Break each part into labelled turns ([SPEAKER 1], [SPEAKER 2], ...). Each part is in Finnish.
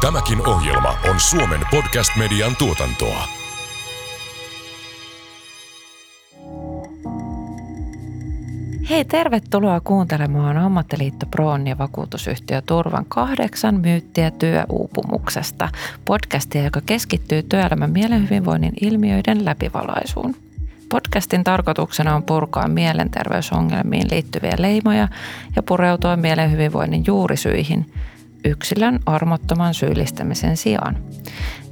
[SPEAKER 1] Tämäkin ohjelma on Suomen podcast-median tuotantoa.
[SPEAKER 2] Hei, tervetuloa kuuntelemaan Ammattiliitto Proon ja vakuutusyhtiö Turvan kahdeksan myyttiä työuupumuksesta. Podcastia, joka keskittyy työelämän mielenhyvinvoinnin ilmiöiden läpivalaisuun. Podcastin tarkoituksena on purkaa mielenterveysongelmiin liittyviä leimoja ja pureutua mielenhyvinvoinnin juurisyihin yksilön armottoman syyllistämisen sijaan.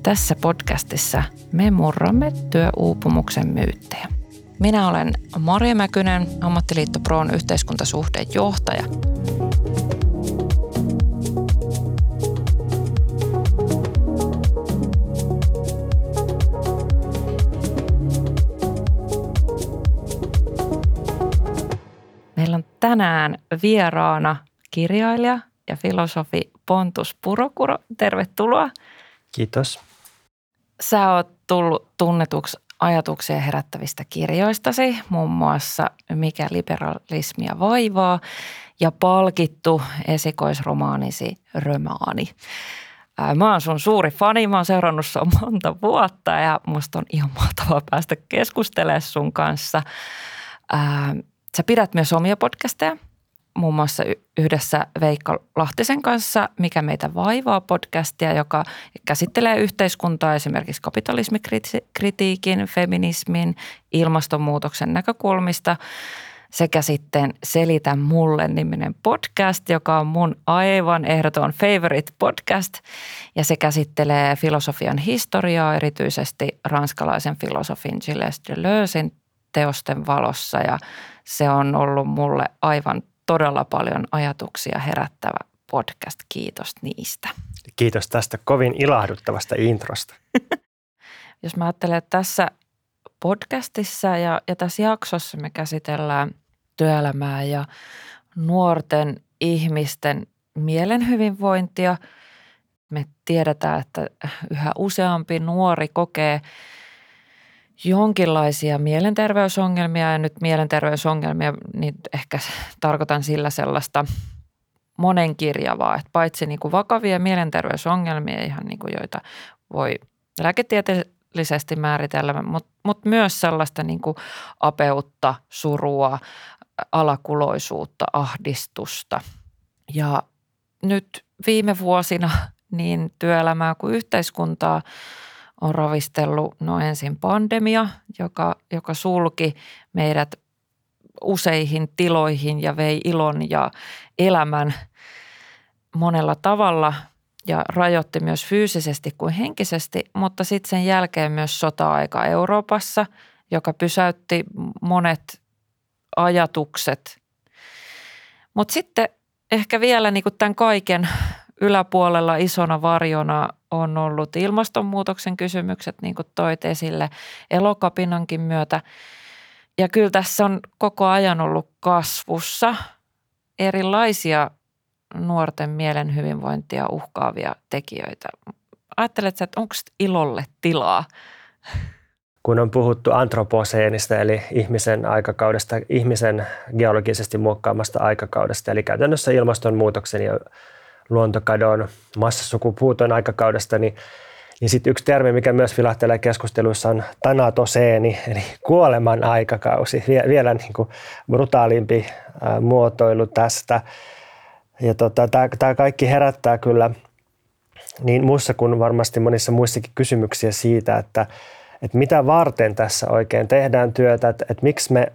[SPEAKER 2] Tässä podcastissa me murramme työuupumuksen myyttejä. Minä olen Maria Mäkynen, Ammattiliitto Proon yhteiskuntasuhteen johtaja. Meillä on tänään vieraana kirjailija ja filosofi Pontus Purokuro. Tervetuloa.
[SPEAKER 3] Kiitos.
[SPEAKER 2] Sä oot tullut tunnetuksi ajatuksia herättävistä kirjoistasi, muun muassa Mikä liberalismia vaivaa ja palkittu esikoisromaanisi Römaani. Mä oon sun suuri fani, mä oon seurannut sua monta vuotta ja musta on ihan mahtavaa päästä keskustelemaan sun kanssa. Sä pidät myös omia podcasteja, muun muassa yhdessä Veikka Lahtisen kanssa Mikä meitä vaivaa podcastia, joka käsittelee yhteiskuntaa esimerkiksi kapitalismikritiikin, feminismin, ilmastonmuutoksen näkökulmista sekä sitten Selitä mulle niminen podcast, joka on mun aivan ehdoton favorite podcast. Ja se käsittelee filosofian historiaa, erityisesti ranskalaisen filosofin Gilles Deleuzein teosten valossa. Ja se on ollut mulle aivan todella paljon ajatuksia herättävä podcast. Kiitos niistä.
[SPEAKER 3] Kiitos tästä kovin ilahduttavasta introsta.
[SPEAKER 2] Jos mä ajattelen, että tässä podcastissa ja, ja tässä jaksossa me käsitellään työelämää ja nuorten ihmisten mielen Me tiedetään, että yhä useampi nuori kokee – jonkinlaisia mielenterveysongelmia ja nyt mielenterveysongelmia, niin ehkä tarkoitan sillä sellaista monenkirjavaa, että paitsi niin kuin vakavia mielenterveysongelmia, ihan niin kuin joita voi lääketieteellisesti määritellä, mutta, mutta myös sellaista niin kuin apeutta, surua, alakuloisuutta, ahdistusta. Ja nyt viime vuosina niin työelämää kuin yhteiskuntaa – on ravistellut no ensin pandemia, joka, joka sulki meidät useihin tiloihin ja vei ilon ja elämän monella tavalla ja rajoitti myös fyysisesti kuin henkisesti, mutta sitten sen jälkeen myös sota-aika Euroopassa, joka pysäytti monet ajatukset. Mutta sitten ehkä vielä niin tämän kaiken yläpuolella isona varjona on ollut ilmastonmuutoksen kysymykset, niin kuin toit esille, elokapinankin myötä. Ja kyllä tässä on koko ajan ollut kasvussa erilaisia nuorten mielen hyvinvointia uhkaavia tekijöitä. Ajatteletko, että onko ilolle tilaa?
[SPEAKER 3] Kun on puhuttu antroposeenista, eli ihmisen aikakaudesta, ihmisen geologisesti muokkaamasta aikakaudesta, eli käytännössä ilmastonmuutoksen ja luontokadon, massasukupuuton aikakaudesta, niin, niin sitten yksi termi, mikä myös vilahtelee keskusteluissa on tanatoseeni, eli kuoleman aikakausi. Vie, vielä niin kuin brutaalimpi muotoilu tästä. Ja tota, tämä kaikki herättää kyllä niin muussa kuin varmasti monissa muissakin kysymyksiä siitä, että, että mitä varten tässä oikein tehdään työtä, että, että miksi me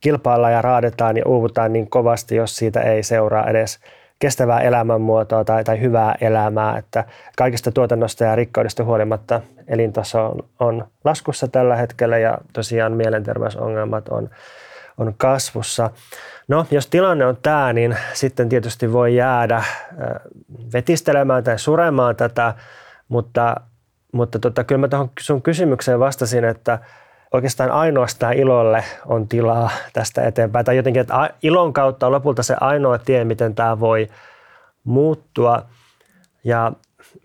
[SPEAKER 3] kilpaillaan ja raadetaan ja uuvutaan niin kovasti, jos siitä ei seuraa edes – kestävää elämänmuotoa tai, tai hyvää elämää, että kaikista tuotannosta ja rikkaudesta huolimatta elintaso on, on laskussa tällä hetkellä ja tosiaan mielenterveysongelmat on, on kasvussa. No, jos tilanne on tämä, niin sitten tietysti voi jäädä vetistelemään tai suremaan tätä, mutta, mutta tota, kyllä mä tuohon sun kysymykseen vastasin, että – oikeastaan ainoastaan ilolle on tilaa tästä eteenpäin. Tai jotenkin, että ilon kautta on lopulta se ainoa tie, miten tämä voi muuttua. Ja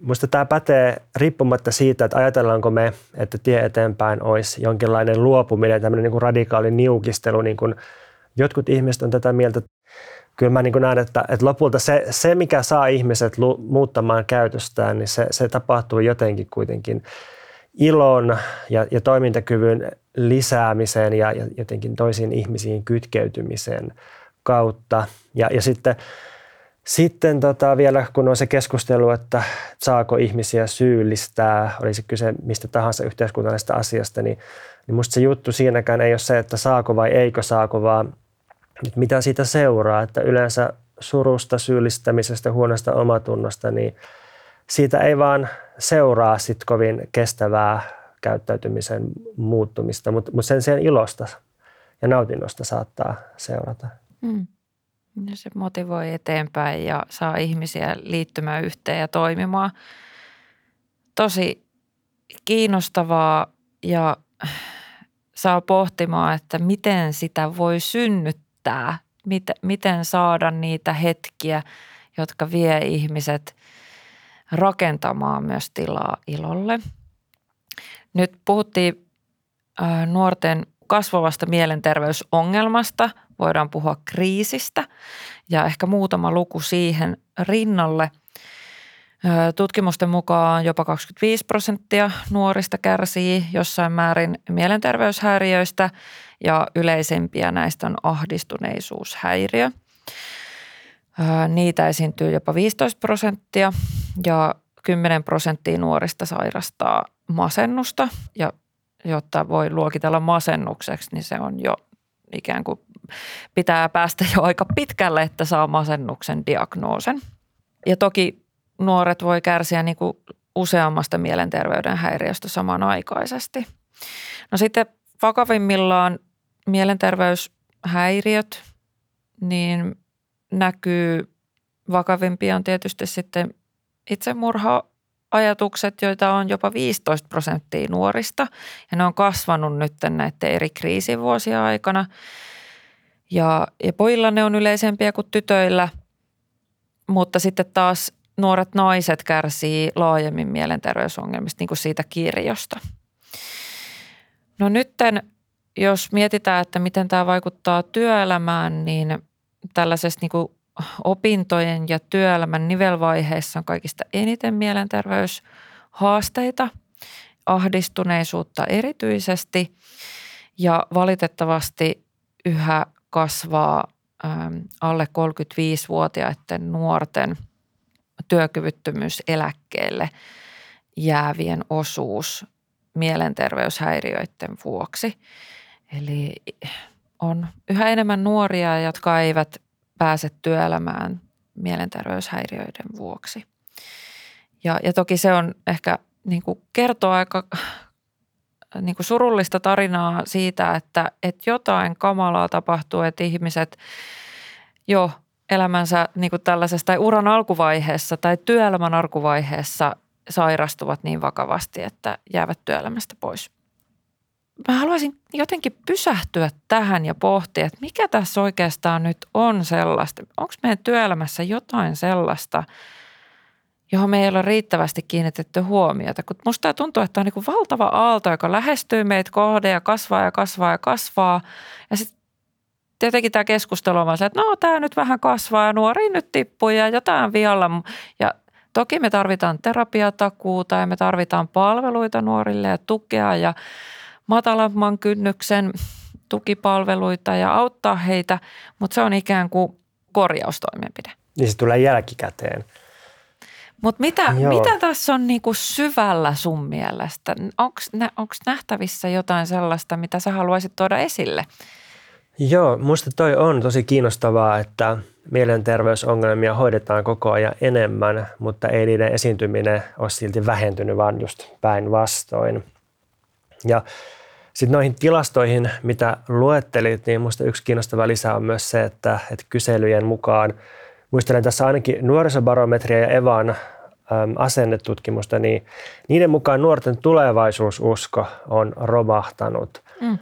[SPEAKER 3] Minusta tämä pätee riippumatta siitä, että ajatellaanko me, että tie eteenpäin olisi jonkinlainen luopuminen, tämmöinen niin kuin radikaali niukistelu, niin kuin jotkut ihmiset on tätä mieltä, kyllä mä niin näen, että, että lopulta se, se, mikä saa ihmiset lu, muuttamaan käytöstään, niin se, se tapahtuu jotenkin kuitenkin ilon ja, ja toimintakyvyn lisäämiseen ja, ja jotenkin toisiin ihmisiin kytkeytymisen kautta. Ja, ja sitten, sitten tota vielä, kun on se keskustelu, että saako ihmisiä syyllistää, olisi kyse mistä tahansa yhteiskunnallisesta asiasta, niin, niin musta se juttu siinäkään ei ole se, että saako vai eikö saako, vaan mitä siitä seuraa, että yleensä surusta, syyllistämisestä, huonosta omatunnosta, niin siitä ei vaan seuraa sit kovin kestävää käyttäytymisen muuttumista, mutta, mutta sen sijaan ilosta ja nautinnosta saattaa seurata. Mm.
[SPEAKER 2] Ja se motivoi eteenpäin ja saa ihmisiä liittymään yhteen ja toimimaan. Tosi kiinnostavaa ja saa pohtimaan, että miten sitä voi synnyttää, miten saada niitä hetkiä, jotka vie ihmiset rakentamaan myös tilaa ilolle. Nyt puhuttiin nuorten kasvavasta mielenterveysongelmasta, voidaan puhua kriisistä ja ehkä muutama luku siihen rinnalle. Tutkimusten mukaan jopa 25 prosenttia nuorista kärsii jossain määrin mielenterveyshäiriöistä ja yleisempiä näistä on ahdistuneisuushäiriö. Niitä esiintyy jopa 15 prosenttia ja 10 prosenttia nuorista sairastaa masennusta ja jotta voi luokitella masennukseksi, niin se on jo ikään kuin pitää päästä jo aika pitkälle, että saa masennuksen diagnoosen. Ja toki nuoret voi kärsiä niin kuin useammasta mielenterveyden häiriöstä samanaikaisesti. No sitten vakavimmillaan mielenterveyshäiriöt, niin näkyy vakavimpia on tietysti sitten itsemurha ajatukset, joita on jopa 15 prosenttia nuorista ja ne on kasvanut nyt näiden eri kriisivuosien aikana. Ja, ja pojilla ne on yleisempiä kuin tytöillä, mutta sitten taas nuoret naiset kärsii laajemmin mielenterveysongelmista, niin kuin siitä kirjosta. No nytten, jos mietitään, että miten tämä vaikuttaa työelämään, niin tällaisessa niin kuin opintojen ja työelämän nivelvaiheessa on kaikista eniten mielenterveyshaasteita, ahdistuneisuutta erityisesti ja valitettavasti yhä kasvaa alle 35-vuotiaiden nuorten työkyvyttömyyseläkkeelle jäävien osuus mielenterveyshäiriöiden vuoksi. Eli on yhä enemmän nuoria, jotka eivät pääse työelämään mielenterveyshäiriöiden vuoksi. Ja, ja toki se on ehkä niin kuin kertoo aika niin kuin surullista tarinaa siitä, että, että jotain kamalaa tapahtuu, että ihmiset jo elämänsä niin kuin tällaisessa tai uran alkuvaiheessa tai työelämän alkuvaiheessa sairastuvat niin vakavasti, että jäävät työelämästä pois mä haluaisin jotenkin pysähtyä tähän ja pohtia, että mikä tässä oikeastaan nyt on sellaista. Onko meidän työelämässä jotain sellaista, johon me ei ole riittävästi kiinnitetty huomiota. Kun musta tuntuu, että on niin valtava aalto, joka lähestyy meitä kohde ja kasvaa ja kasvaa ja kasvaa. Ja sitten tietenkin tämä keskustelu on vaan se, että no tämä nyt vähän kasvaa ja nuori nyt tippuu ja jotain vialla. Ja toki me tarvitaan terapiatakuuta ja me tarvitaan palveluita nuorille ja tukea ja – matalamman kynnyksen tukipalveluita ja auttaa heitä, mutta se on ikään kuin korjaustoimenpide.
[SPEAKER 3] Niin se tulee jälkikäteen.
[SPEAKER 2] Mutta mitä, mitä tässä on niinku syvällä sun mielestä? Onko nähtävissä jotain sellaista, mitä sä haluaisit tuoda esille?
[SPEAKER 3] Joo, musta toi on tosi kiinnostavaa, että mielenterveysongelmia hoidetaan koko ajan enemmän, mutta ei niiden esiintyminen ole silti vähentynyt, vaan just päinvastoin. Ja sitten noihin tilastoihin, mitä luettelit, niin minusta yksi kiinnostava lisä on myös se, että, että kyselyjen mukaan, muistelen tässä ainakin nuorisobarometria ja Evan äm, asennetutkimusta, niin niiden mukaan nuorten tulevaisuususko on romahtanut. Mm.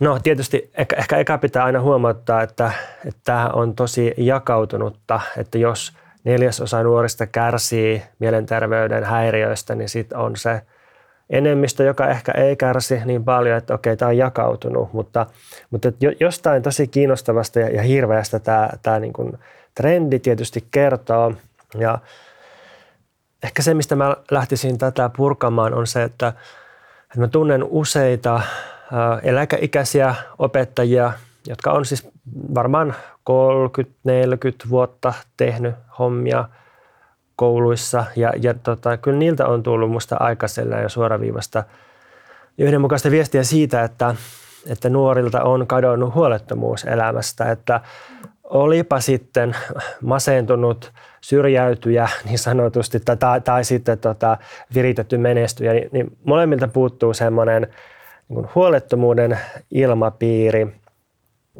[SPEAKER 3] No tietysti ehkä, ehkä eka pitää aina huomauttaa, että, että tämä on tosi jakautunutta, että jos neljäsosa nuorista kärsii mielenterveyden häiriöistä, niin sitten on se – enemmistö, joka ehkä ei kärsi niin paljon, että okei, tämä on jakautunut, mutta, mutta jostain tosi kiinnostavasta ja, ja hirveästä tämä, tämä niin kuin trendi tietysti kertoo. Ja ehkä se, mistä mä lähtisin tätä purkamaan, on se, että, että mä tunnen useita eläkeikäisiä opettajia, jotka on siis varmaan 30-40 vuotta tehnyt hommia kouluissa. Ja, ja tota, kyllä niiltä on tullut musta aika ja suoraviivasta yhdenmukaista viestiä siitä, että, että nuorilta on kadonnut huolettomuus elämästä. Että olipa sitten masentunut syrjäytyjä niin sanotusti tai, tai, tai sitten tota, viritetty menestyjä, niin, niin molemmilta puuttuu semmoinen niin huolettomuuden ilmapiiri,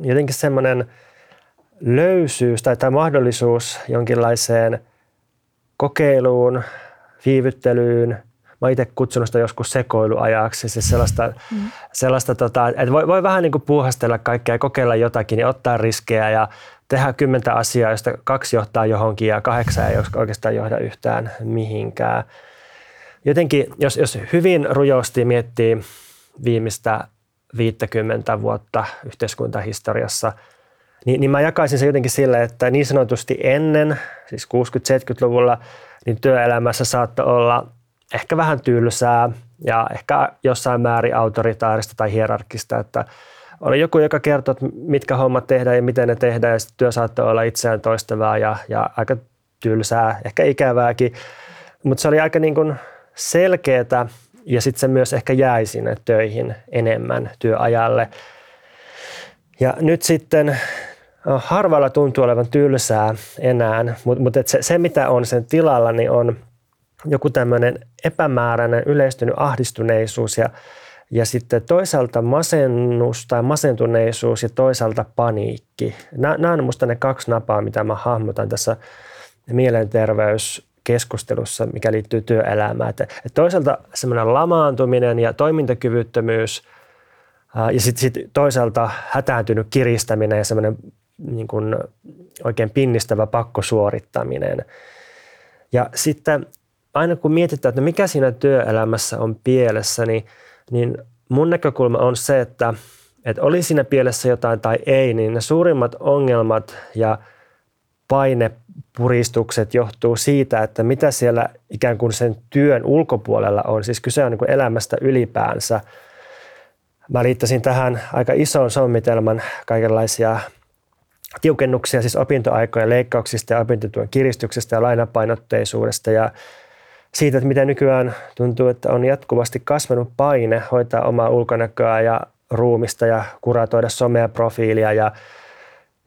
[SPEAKER 3] jotenkin semmoinen löysyys tai, tai mahdollisuus jonkinlaiseen kokeiluun, viivyttelyyn. Mä itse kutsunut sitä joskus sekoiluajaksi, siis sellaista, mm. sellaista tota, että voi, voi vähän niin kuin puuhastella kaikkea ja kokeilla jotakin ja ottaa riskejä ja tehdä kymmentä asiaa, josta kaksi johtaa johonkin ja kahdeksan ei oikeastaan johda yhtään mihinkään. Jotenkin, jos, jos hyvin rujosti miettii viimeistä 50 vuotta yhteiskuntahistoriassa, niin, niin mä jakaisin se jotenkin sille, että niin sanotusti ennen, siis 60-70-luvulla, niin työelämässä saattoi olla ehkä vähän tylsää ja ehkä jossain määrin autoritaarista tai hierarkista, että oli joku, joka kertoi, mitkä hommat tehdään ja miten ne tehdään, ja työ saattoi olla itseään toistavaa ja, ja aika tylsää, ehkä ikävääkin, mutta se oli aika niin kuin selkeätä ja sitten se myös ehkä jäi sinne töihin enemmän työajalle. Ja nyt sitten harvalla tuntuu olevan tylsää enää, mutta mut se, se mitä on sen tilalla, niin on joku tämmöinen epämääräinen yleistynyt ahdistuneisuus ja, ja sitten toisaalta masennus tai masentuneisuus ja toisaalta paniikki. Nämä, on minusta ne kaksi napaa, mitä mä hahmotan tässä mielenterveys keskustelussa, mikä liittyy työelämään. Että, että toisaalta semmoinen lamaantuminen ja toimintakyvyttömyys ja sitten sit toisaalta hätääntynyt kiristäminen ja semmoinen niin kuin oikein pinnistävä pakkosuorittaminen. Ja sitten aina kun mietitään, että mikä siinä työelämässä on pielessä, niin, niin mun näkökulma on se, että, että oli siinä pielessä jotain tai ei, niin ne suurimmat ongelmat ja painepuristukset johtuu siitä, että mitä siellä ikään kuin sen työn ulkopuolella on. Siis kyse on niin kuin elämästä ylipäänsä. Mä liittäisin tähän aika isoon sommitelman kaikenlaisia tiukennuksia, siis opintoaikojen leikkauksista ja opintotuen kiristyksestä ja lainapainotteisuudesta ja siitä, että miten nykyään tuntuu, että on jatkuvasti kasvanut paine hoitaa omaa ulkonäköä ja ruumista ja kuratoida somea profiilia ja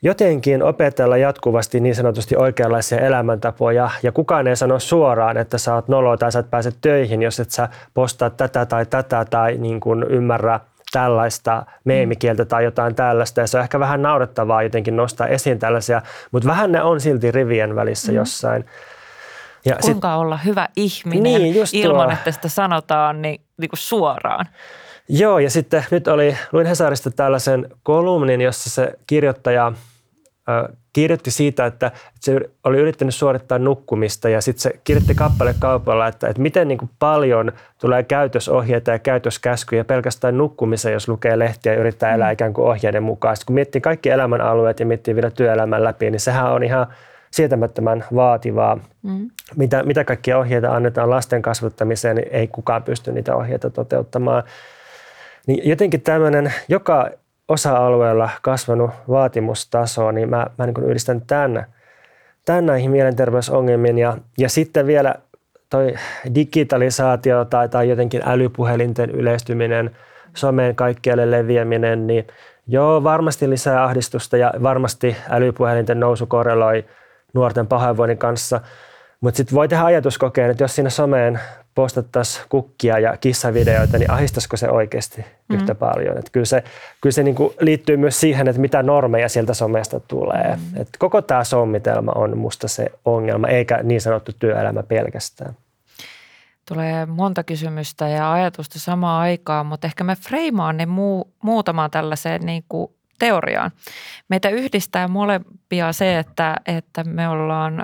[SPEAKER 3] jotenkin opetella jatkuvasti niin sanotusti oikeanlaisia elämäntapoja. Ja kukaan ei sano suoraan, että sä oot nolo tai sä et pääse töihin, jos et sä postaa tätä tai tätä tai niin kuin ymmärrä tällaista meemikieltä tai jotain tällaista. Ja se on ehkä vähän naurettavaa jotenkin nostaa esiin tällaisia, mutta vähän ne on silti rivien välissä mm. jossain.
[SPEAKER 2] Ja Kuinka sit, olla hyvä ihminen niin, ilman, tuo. että sitä sanotaan niin, niin kuin suoraan.
[SPEAKER 3] Joo, ja sitten nyt oli, luin Hesarista tällaisen kolumnin, jossa se kirjoittaja – kirjoitti siitä, että se oli yrittänyt suorittaa nukkumista ja sitten se kirjoitti kappale kaupalla, että, että miten niin kuin paljon tulee käytösohjeita ja käytöskäskyjä pelkästään nukkumiseen, jos lukee lehtiä ja yrittää elää mm. ikään kuin ohjeiden mukaan. Sitten kun miettii kaikki elämän alueet ja miettii vielä työelämän läpi, niin sehän on ihan sietämättömän vaativaa. Mm. Mitä, mitä kaikkia ohjeita annetaan lasten kasvattamiseen, niin ei kukaan pysty niitä ohjeita toteuttamaan. Niin jotenkin tämmöinen joka osa-alueella kasvanut vaatimustaso, niin mä, mä niin yhdistän tämän, tämän näihin mielenterveysongelmiin. Ja, ja sitten vielä toi digitalisaatio tai, tai jotenkin älypuhelinten yleistyminen, someen kaikkialle leviäminen, niin joo, varmasti lisää ahdistusta ja varmasti älypuhelinten nousu korreloi nuorten pahoinvoinnin kanssa. Mutta sitten voi tehdä ajatuskokeen, että jos siinä someen postattaisiin kukkia ja kissavideoita, niin ahistaisiko se oikeasti mm. yhtä paljon? Et kyllä se, kyllä se niin kuin liittyy myös siihen, että mitä normeja sieltä somesta tulee. Mm. Et koko tämä sommitelma on musta se ongelma, eikä niin sanottu työelämä pelkästään.
[SPEAKER 2] Tulee monta kysymystä ja ajatusta samaan aikaan, mutta ehkä me freimaan ne muu, muutamaan tällaiseen niin kuin teoriaan. Meitä yhdistää molempia se, että, että me ollaan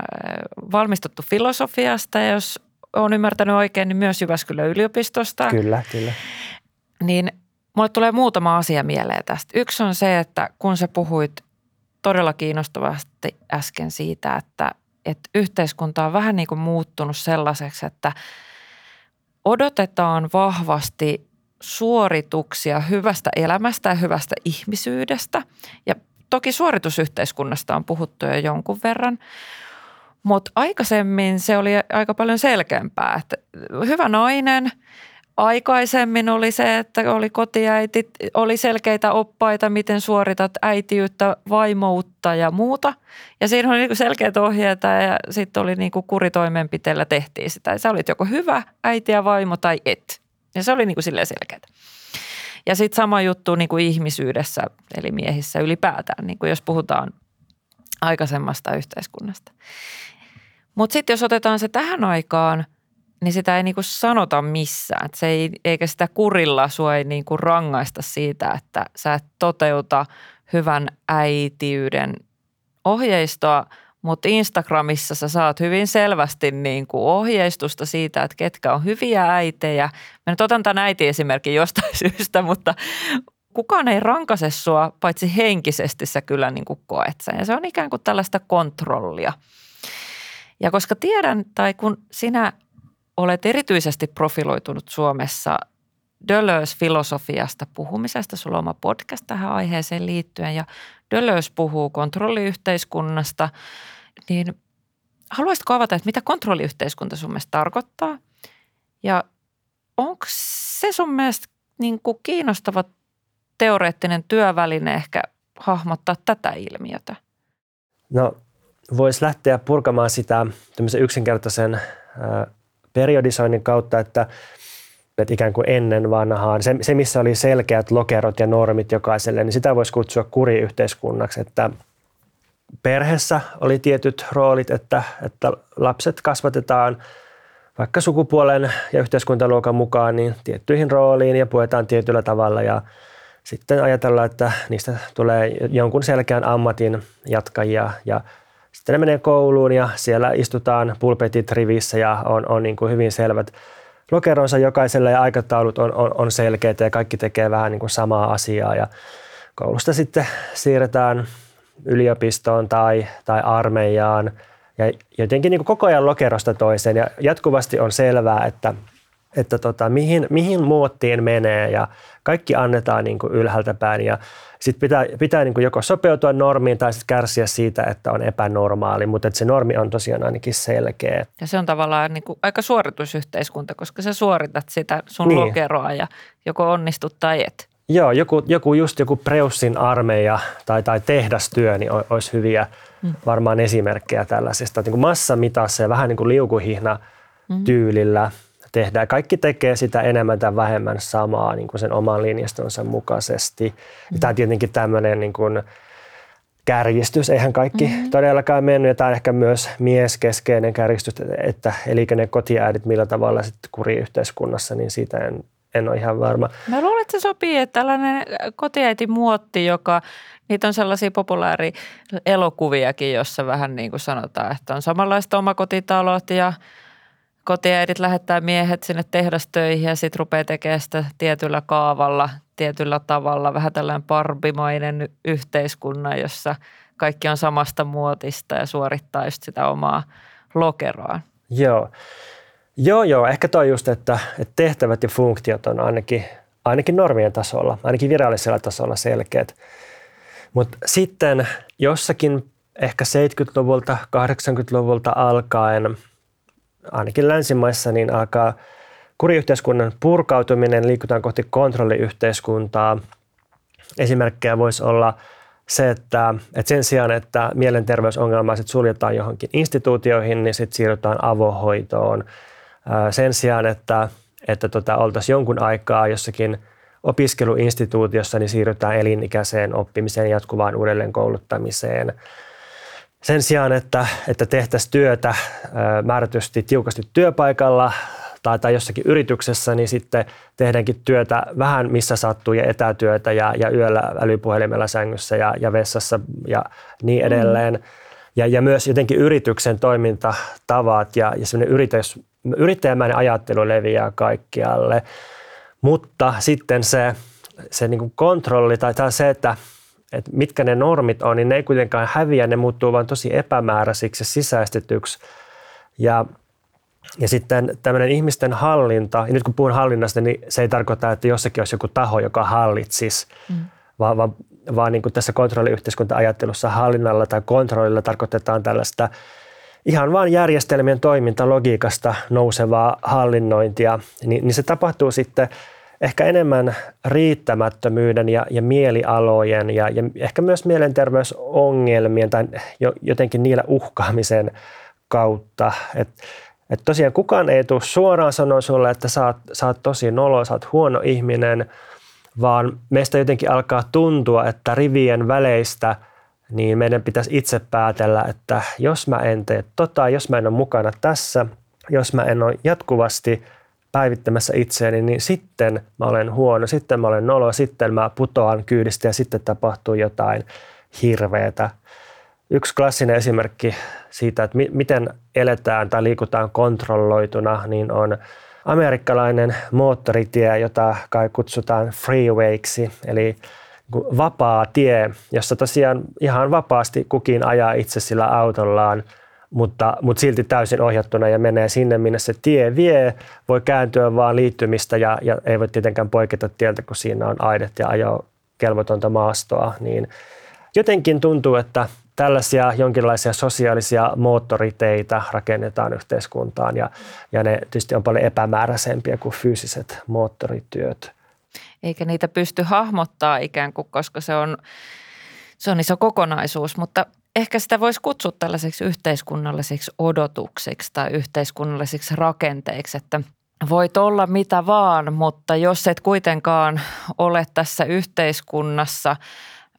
[SPEAKER 2] valmistuttu filosofiasta ja jos olen ymmärtänyt oikein, niin myös Jyväskylän yliopistosta.
[SPEAKER 3] Kyllä, kyllä.
[SPEAKER 2] Niin mulle tulee muutama asia mieleen tästä. Yksi on se, että kun sä puhuit todella kiinnostavasti äsken siitä, että, että yhteiskunta on vähän niin kuin muuttunut sellaiseksi, että odotetaan vahvasti suorituksia hyvästä elämästä ja hyvästä ihmisyydestä. Ja toki suoritusyhteiskunnasta on puhuttu jo jonkun verran, mutta aikaisemmin se oli aika paljon selkeämpää, että hyvä nainen – Aikaisemmin oli se, että oli kotiäiti, oli selkeitä oppaita, miten suoritat äitiyttä, vaimoutta ja muuta. Ja siinä oli niinku selkeät ohjeita ja sitten oli niinku kuritoimenpiteellä tehtiin sitä. Sä olit joko hyvä äiti ja vaimo tai et. Ja se oli niinku silleen selkeää. Ja sitten sama juttu niinku ihmisyydessä, eli miehissä ylipäätään, niinku jos puhutaan aikaisemmasta yhteiskunnasta. Mutta sitten jos otetaan se tähän aikaan – niin sitä ei niinku sanota missään. Et se ei, eikä sitä kurilla sua ei niinku rangaista siitä, että sä et toteuta hyvän äitiyden ohjeistoa, mutta Instagramissa sä saat hyvin selvästi niin kuin ohjeistusta siitä, että ketkä on hyviä äitejä. Mä nyt otan tämän äiti-esimerkin jostain syystä, mutta kukaan ei rankase sua, paitsi henkisesti sä kyllä niin kuin koet sen. Ja se on ikään kuin tällaista kontrollia. Ja koska tiedän, tai kun sinä olet erityisesti profiloitunut Suomessa Dölös-filosofiasta puhumisesta. Sulla on oma podcast tähän aiheeseen liittyen ja Dölös puhuu kontrolliyhteiskunnasta. Niin haluaisitko avata, että mitä kontrolliyhteiskunta sun mielestä tarkoittaa? Ja onko se sun mielestä niin kuin kiinnostava teoreettinen työväline ehkä hahmottaa tätä ilmiötä?
[SPEAKER 3] No voisi lähteä purkamaan sitä yksinkertaisen periodisoinnin kautta, että, että ikään kuin ennen vanhaan, se, se missä oli selkeät lokerot ja normit jokaiselle, niin sitä voisi kutsua kuriyhteiskunnaksi, että perheessä oli tietyt roolit, että, että lapset kasvatetaan vaikka sukupuolen ja yhteiskuntaluokan mukaan niin tiettyihin rooliin ja puetaan tietyllä tavalla ja sitten ajatellaan, että niistä tulee jonkun selkeän ammatin jatkajia ja sitten ne menee kouluun ja siellä istutaan pulpetit rivissä ja on, on niin kuin hyvin selvät lokeronsa jokaiselle ja aikataulut on, on, on selkeitä ja kaikki tekee vähän niin kuin samaa asiaa. Ja koulusta sitten siirretään yliopistoon tai, tai armeijaan ja jotenkin niin kuin koko ajan lokerosta toiseen. Ja jatkuvasti on selvää, että, että tota, mihin, mihin muottiin menee ja kaikki annetaan niin kuin ylhäältä päin ja sitten pitää, pitää niin kuin joko sopeutua normiin tai sitten kärsiä siitä, että on epänormaali, mutta että se normi on tosiaan ainakin selkeä.
[SPEAKER 2] Ja se on tavallaan niin kuin aika suoritusyhteiskunta, koska sä suoritat sitä sun niin. lokeroa ja joko onnistut tai et.
[SPEAKER 3] Joo, joku, joku just joku Preussin armeija tai, tai tehdastyö niin olisi hyviä mm. varmaan esimerkkejä tällaisesta. Niin kuin massamitassa ja vähän niin kuin liukuhihna mm. Tehdään. Kaikki tekee sitä enemmän tai vähemmän samaa niin kuin sen oman linjastonsa mukaisesti. Mm. Tämä on tietenkin tämmöinen niin kuin kärjistys. Eihän kaikki mm-hmm. todellakaan mennyt. Ja tämä on ehkä myös mieskeskeinen kärjistys, että eli ne kotiäidit millä tavalla sitten kuriyhteiskunnassa, niin siitä en, en ole ihan varma.
[SPEAKER 2] Mä luulen, että se sopii, että tällainen muotti, joka Niitä on sellaisia populaari elokuviakin, jossa vähän niin kuin sanotaan, että on samanlaista omakotitalot ja kotiäidit lähettää miehet sinne tehdastöihin ja sitten rupeaa tekemään sitä tietyllä kaavalla, tietyllä tavalla. Vähän tällainen parbimainen yhteiskunnan, jossa kaikki on samasta muotista ja suorittaa just sitä omaa lokeroaan.
[SPEAKER 3] Joo. Joo, joo. Ehkä toi just, että, että tehtävät ja funktiot on ainakin, ainakin normien tasolla, ainakin virallisella tasolla selkeät. Mutta sitten jossakin ehkä 70-luvulta, 80-luvulta alkaen – ainakin länsimaissa niin alkaa kuriyhteiskunnan purkautuminen, liikutaan kohti kontrolliyhteiskuntaa. Esimerkkejä voisi olla se, että, että sen sijaan, että mielenterveysongelmaiset suljetaan johonkin instituutioihin, niin sitten siirrytään avohoitoon. Sen sijaan, että, että tota, oltaisiin jonkun aikaa jossakin opiskeluinstituutiossa, niin siirrytään elinikäiseen oppimiseen, jatkuvaan uudelleenkouluttamiseen – sen sijaan, että, että tehtäisiin työtä määrätysti tiukasti työpaikalla tai, tai jossakin yrityksessä, niin sitten tehdäänkin työtä vähän missä sattuu ja etätyötä ja, ja yöllä älypuhelimella sängyssä ja, ja vessassa ja niin edelleen. Mm. Ja, ja myös jotenkin yrityksen toimintatavat ja, ja semmoinen yritys, yrittäjämäinen ajattelu leviää kaikkialle, mutta sitten se, se niin kuin kontrolli tai, tai se, että, että mitkä ne normit on, niin ne ei kuitenkaan häviä, ne muuttuu vain tosi epämääräisiksi ja sisäistetyksi. Ja, ja sitten tämmöinen ihmisten hallinta, ja nyt kun puhun hallinnasta, niin se ei tarkoita, että jossakin olisi joku taho, joka hallitsisi, mm. vaan, vaan, vaan niin kuin tässä kontrolliyhteiskunta-ajattelussa hallinnalla tai kontrollilla tarkoitetaan tällaista ihan vain järjestelmien toimintalogiikasta nousevaa hallinnointia, niin, niin se tapahtuu sitten ehkä enemmän riittämättömyyden ja, ja mielialojen ja, ja ehkä myös mielenterveysongelmien tai jotenkin niillä uhkaamisen kautta. Et, et tosiaan kukaan ei tule suoraan sanoa sulle, että sä oot, sä oot tosi nolo, sä oot huono ihminen, vaan meistä jotenkin alkaa tuntua, että rivien väleistä – niin meidän pitäisi itse päätellä, että jos mä en tee tota, jos mä en ole mukana tässä, jos mä en ole jatkuvasti päivittämässä itseäni, niin sitten mä olen huono, sitten mä olen nolo, sitten mä putoan kyydistä ja sitten tapahtuu jotain hirveätä. Yksi klassinen esimerkki siitä, että miten eletään tai liikutaan kontrolloituna, niin on amerikkalainen moottoritie, jota kai kutsutaan freewayksi, eli vapaa tie, jossa tosiaan ihan vapaasti kukin ajaa itse sillä autollaan, mutta, mutta silti täysin ohjattuna ja menee sinne, minne se tie vie. Voi kääntyä vaan liittymistä ja, ja ei voi tietenkään poiketa tieltä, kun siinä on aidet ja ajo kelvotonta maastoa. Niin jotenkin tuntuu, että tällaisia jonkinlaisia sosiaalisia moottoriteitä rakennetaan yhteiskuntaan ja, ja ne tietysti on paljon epämääräisempiä kuin fyysiset moottorityöt
[SPEAKER 2] eikä niitä pysty hahmottaa ikään kuin, koska se on, se on iso kokonaisuus, mutta ehkä sitä voisi kutsua tällaiseksi yhteiskunnallisiksi odotuksiksi tai yhteiskunnallisiksi rakenteiksi, että voit olla mitä vaan, mutta jos et kuitenkaan ole tässä yhteiskunnassa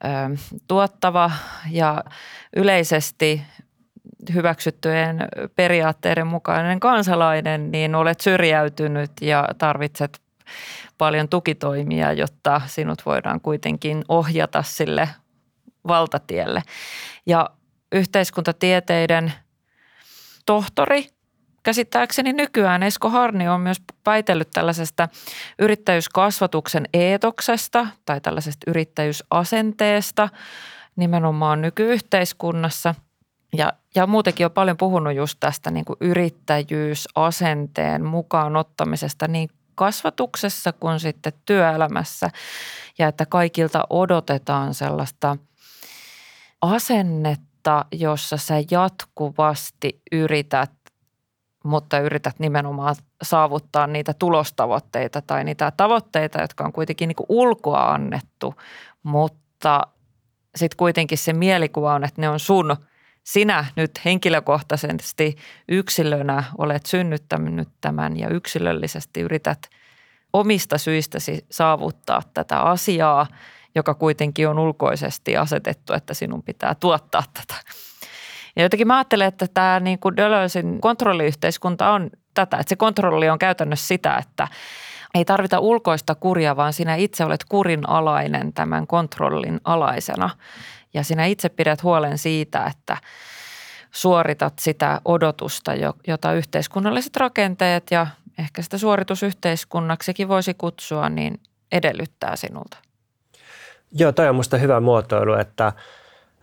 [SPEAKER 2] ö, tuottava ja yleisesti hyväksyttyjen periaatteiden mukainen kansalainen, niin olet syrjäytynyt ja tarvitset paljon tukitoimia, jotta sinut voidaan kuitenkin ohjata sille valtatielle. Ja yhteiskuntatieteiden tohtori, käsittääkseni nykyään Esko Harni on myös väitellyt tällaisesta yrittäjyyskasvatuksen eetoksesta tai tällaisesta yrittäjyysasenteesta nimenomaan nykyyhteiskunnassa. Ja, ja muutenkin on paljon puhunut just tästä niin kuin yrittäjyysasenteen mukaan ottamisesta niin kasvatuksessa kuin sitten työelämässä ja että kaikilta odotetaan sellaista asennetta, jossa sä jatkuvasti yrität mutta yrität nimenomaan saavuttaa niitä tulostavoitteita tai niitä tavoitteita, jotka on kuitenkin niin ulkoa annettu, mutta sitten kuitenkin se mielikuva on, että ne on sun – sinä nyt henkilökohtaisesti yksilönä olet synnyttänyt tämän ja yksilöllisesti yrität omista syistäsi saavuttaa tätä asiaa, joka kuitenkin on ulkoisesti asetettu, että sinun pitää tuottaa tätä. Ja jotenkin mä ajattelen, että tämä niin kuin Deleuzein kontrolliyhteiskunta on tätä, että se kontrolli on käytännössä sitä, että ei tarvita ulkoista kuria, vaan sinä itse olet kurin alainen tämän kontrollin alaisena ja sinä itse pidät huolen siitä, että suoritat sitä odotusta, jota yhteiskunnalliset rakenteet ja ehkä sitä suoritusyhteiskunnaksikin voisi kutsua, niin edellyttää sinulta.
[SPEAKER 3] Joo, toi on minusta hyvä muotoilu, että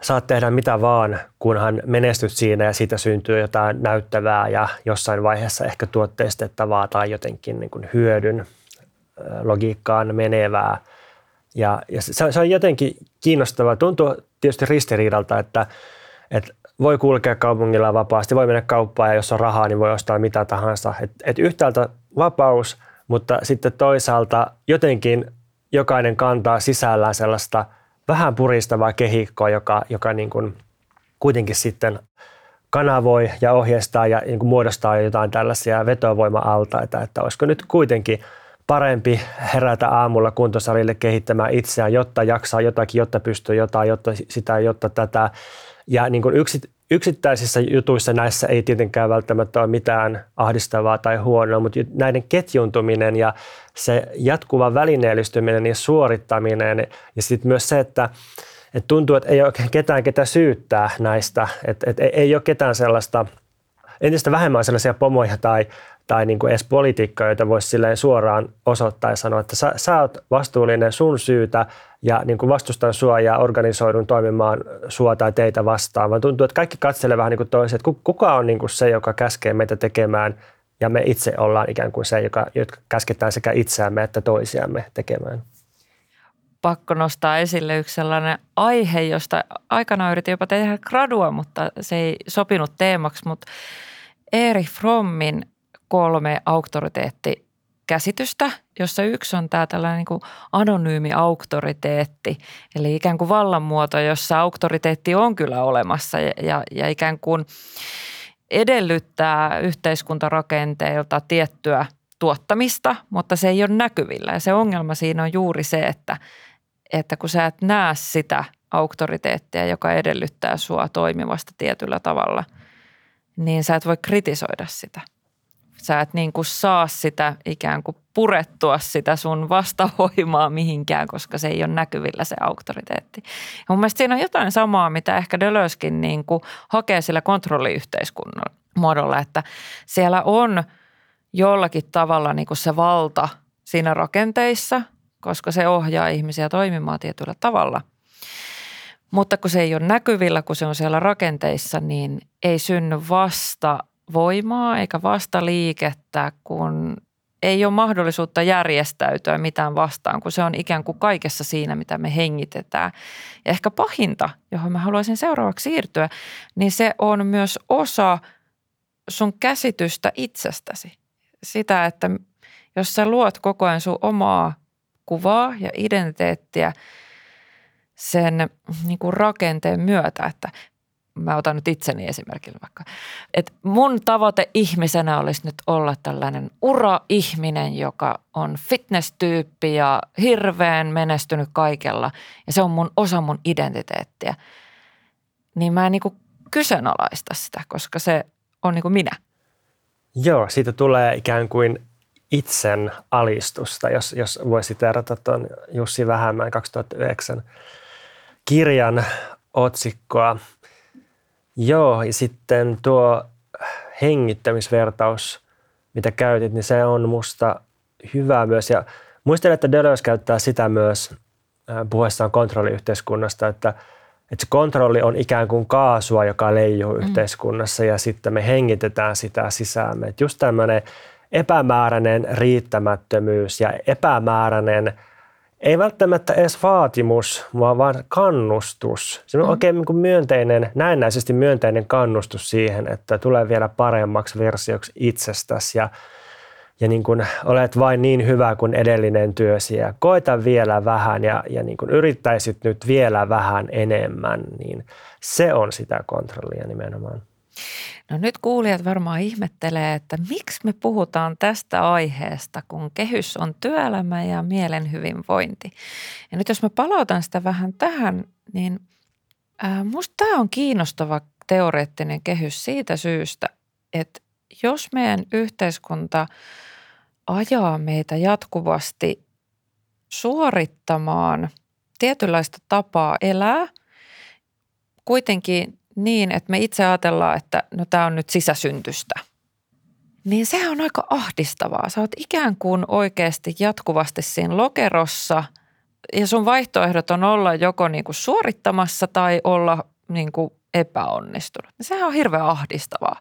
[SPEAKER 3] saat tehdä mitä vaan, kunhan menestyt siinä ja siitä syntyy jotain näyttävää ja jossain vaiheessa ehkä tuotteistettavaa tai jotenkin niin kuin hyödyn logiikkaan menevää. Ja, ja se, se on jotenkin kiinnostavaa. Tuntuu tietysti ristiriidalta, että, että voi kulkea kaupungilla vapaasti, voi mennä kauppaan ja jos on rahaa, niin voi ostaa mitä tahansa. Et, et yhtäältä vapaus, mutta sitten toisaalta jotenkin jokainen kantaa sisällään sellaista vähän puristavaa kehikkoa, joka, joka niin kuin kuitenkin sitten kanavoi ja ohjeistaa ja niin kuin muodostaa jotain tällaisia vetovoima-altaita, että olisiko nyt kuitenkin – parempi herätä aamulla kuntosalille kehittämään itseään, jotta jaksaa jotakin, jotta pystyy jotain, jotta sitä, jotta tätä. Ja niin kuin yksi, yksittäisissä jutuissa näissä ei tietenkään välttämättä ole mitään ahdistavaa tai huonoa, mutta näiden ketjuntuminen ja se jatkuva välineellistyminen ja suorittaminen ja sitten myös se, että et tuntuu, että ei ole ketään, ketä syyttää näistä, että et ei ole ketään sellaista entistä vähemmän sellaisia pomoja tai, tai niin kuin edes poliitikkoja, joita voisi suoraan osoittaa ja sanoa, että sä, sä oot vastuullinen sun syytä ja niin kuin vastustan sua ja organisoidun toimimaan sua tai teitä vastaan, vaan tuntuu, että kaikki katselee vähän niin kuin toiset, että kuka on niin kuin se, joka käskee meitä tekemään ja me itse ollaan ikään kuin se, joka, jotka käsketään sekä itseämme että toisiamme tekemään
[SPEAKER 2] pakko nostaa esille yksi sellainen aihe, josta aikana yritin jopa tehdä gradua, mutta se ei sopinut teemaksi. Mutta Erich Frommin kolme auktoriteettikäsitystä, jossa yksi on tämä tällainen niin kuin anonyymi auktoriteetti, eli ikään kuin vallanmuoto, jossa auktoriteetti on kyllä olemassa ja, ja, ja ikään kuin edellyttää yhteiskuntarakenteilta tiettyä tuottamista, mutta se ei ole näkyvillä. Ja se ongelma siinä on juuri se, että että kun sä et näe sitä auktoriteettia, joka edellyttää sua toimivasta tietyllä tavalla, niin sä et voi kritisoida sitä. Sä et niin kuin saa sitä ikään kuin purettua sitä sun vastavoimaa mihinkään, koska se ei ole näkyvillä se auktoriteetti. Ja mun mielestä siinä on jotain samaa, mitä ehkä Delöskin niin kuin hakee sillä kontrolliyhteiskunnan muodolla, että siellä on jollakin tavalla niin kuin se valta siinä rakenteissa – koska se ohjaa ihmisiä toimimaan tietyllä tavalla. Mutta kun se ei ole näkyvillä, kun se on siellä rakenteissa, niin ei synny vasta voimaa eikä vasta liikettä, kun ei ole mahdollisuutta järjestäytyä mitään vastaan, kun se on ikään kuin kaikessa siinä, mitä me hengitetään. Ja ehkä pahinta, johon mä haluaisin seuraavaksi siirtyä, niin se on myös osa sun käsitystä itsestäsi. Sitä, että jos sä luot koko ajan sun omaa kuvaa ja identiteettiä sen niin kuin rakenteen myötä, että mä otan nyt itseni esimerkillä vaikka, että mun tavoite ihmisenä olisi nyt olla tällainen ura-ihminen, joka on fitness-tyyppi ja hirveän menestynyt kaikella ja se on mun osa mun identiteettiä. Niin mä en niin kyseenalaista sitä, koska se on niin kuin minä.
[SPEAKER 3] Joo, siitä tulee ikään kuin itsen alistusta, jos, jos voi siteerata tuon Jussi Vähämään 2009 kirjan otsikkoa. Joo, ja sitten tuo hengittämisvertaus, mitä käytit, niin se on musta hyvä myös. Ja muistelen, että Deleuze käyttää sitä myös puhuessaan kontrolliyhteiskunnasta, että, että se kontrolli on ikään kuin kaasua, joka leijuu mm. yhteiskunnassa ja sitten me hengitetään sitä sisäämme. Että just tämmöinen epämääräinen riittämättömyys ja epämääräinen, ei välttämättä edes vaatimus, vaan vaan kannustus. Se on mm. oikein niin myönteinen, näennäisesti myönteinen kannustus siihen, että tulee vielä paremmaksi versioksi itsestäsi ja, ja niin kuin olet vain niin hyvä kuin edellinen työsi ja koita vielä vähän ja, ja niin kuin yrittäisit nyt vielä vähän enemmän, niin se on sitä kontrollia nimenomaan.
[SPEAKER 2] No nyt kuulijat varmaan ihmettelee, että miksi me puhutaan tästä aiheesta, kun kehys on työelämä ja mielen hyvinvointi. Ja nyt jos mä palautan sitä vähän tähän, niin ää, musta tämä on kiinnostava teoreettinen kehys siitä syystä, että jos meidän yhteiskunta ajaa meitä jatkuvasti suorittamaan tietynlaista tapaa elää, kuitenkin niin, että me itse ajatellaan, että no tämä on nyt sisäsyntystä. Niin se on aika ahdistavaa. Sä oot ikään kuin oikeasti jatkuvasti siinä lokerossa ja sun vaihtoehdot on olla joko niin kuin suorittamassa tai olla niin kuin epäonnistunut. Sehän on hirveän ahdistavaa.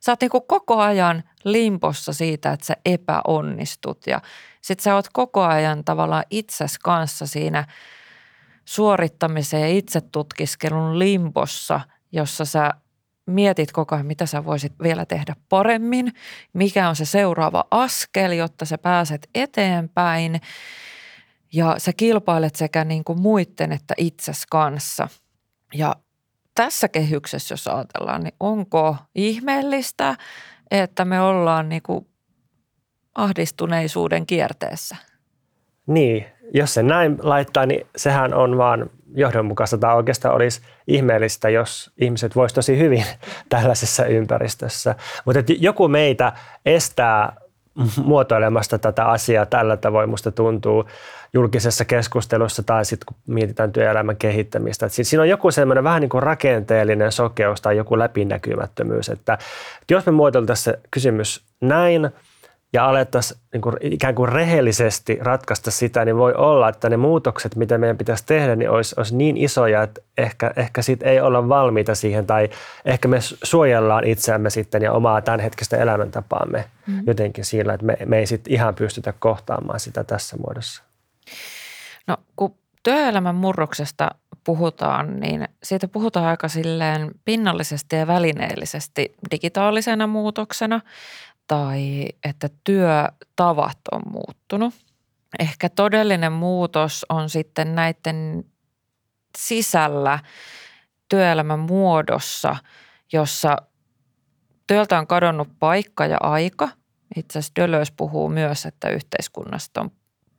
[SPEAKER 2] Sä oot niin kuin koko ajan limpossa siitä, että sä epäonnistut ja sit sä oot koko ajan tavallaan itses kanssa siinä suorittamisen ja itsetutkiskelun limpossa – jossa sä mietit koko ajan, mitä sä voisit vielä tehdä paremmin, mikä on se seuraava askel, jotta sä pääset eteenpäin ja sä kilpailet sekä niin kuin muiden että itses kanssa. Ja tässä kehyksessä, jos ajatellaan, niin onko ihmeellistä, että me ollaan niin kuin ahdistuneisuuden kierteessä?
[SPEAKER 3] Niin, jos se näin laittaa, niin sehän on vaan johdonmukaista tai oikeastaan olisi ihmeellistä, jos ihmiset voisivat tosi hyvin tällaisessa ympäristössä. Mutta joku meitä estää muotoilemasta tätä asiaa tällä tavoin, musta tuntuu julkisessa keskustelussa tai sitten kun mietitään työelämän kehittämistä. Että siinä on joku semmoinen vähän niin kuin rakenteellinen sokeus tai joku läpinäkymättömyys, että, että jos me muotoiltaisiin se kysymys näin – ja alettaisiin niin kuin ikään kuin rehellisesti ratkaista sitä, niin voi olla, että ne muutokset, mitä meidän pitäisi tehdä, niin olisi, olisi niin isoja, että ehkä, ehkä sit ei olla valmiita siihen tai ehkä me suojellaan itseämme sitten ja omaa tämänhetkistä elämäntapaamme mm. jotenkin sillä, että me, me ei sitten ihan pystytä kohtaamaan sitä tässä muodossa.
[SPEAKER 2] No kun työelämän murroksesta puhutaan, niin siitä puhutaan aika silleen pinnallisesti ja välineellisesti digitaalisena muutoksena tai että työtavat on muuttunut. Ehkä todellinen muutos on sitten näiden sisällä työelämän muodossa, jossa työltä on kadonnut paikka ja aika. Itse asiassa Dölös puhuu myös, että yhteiskunnasta on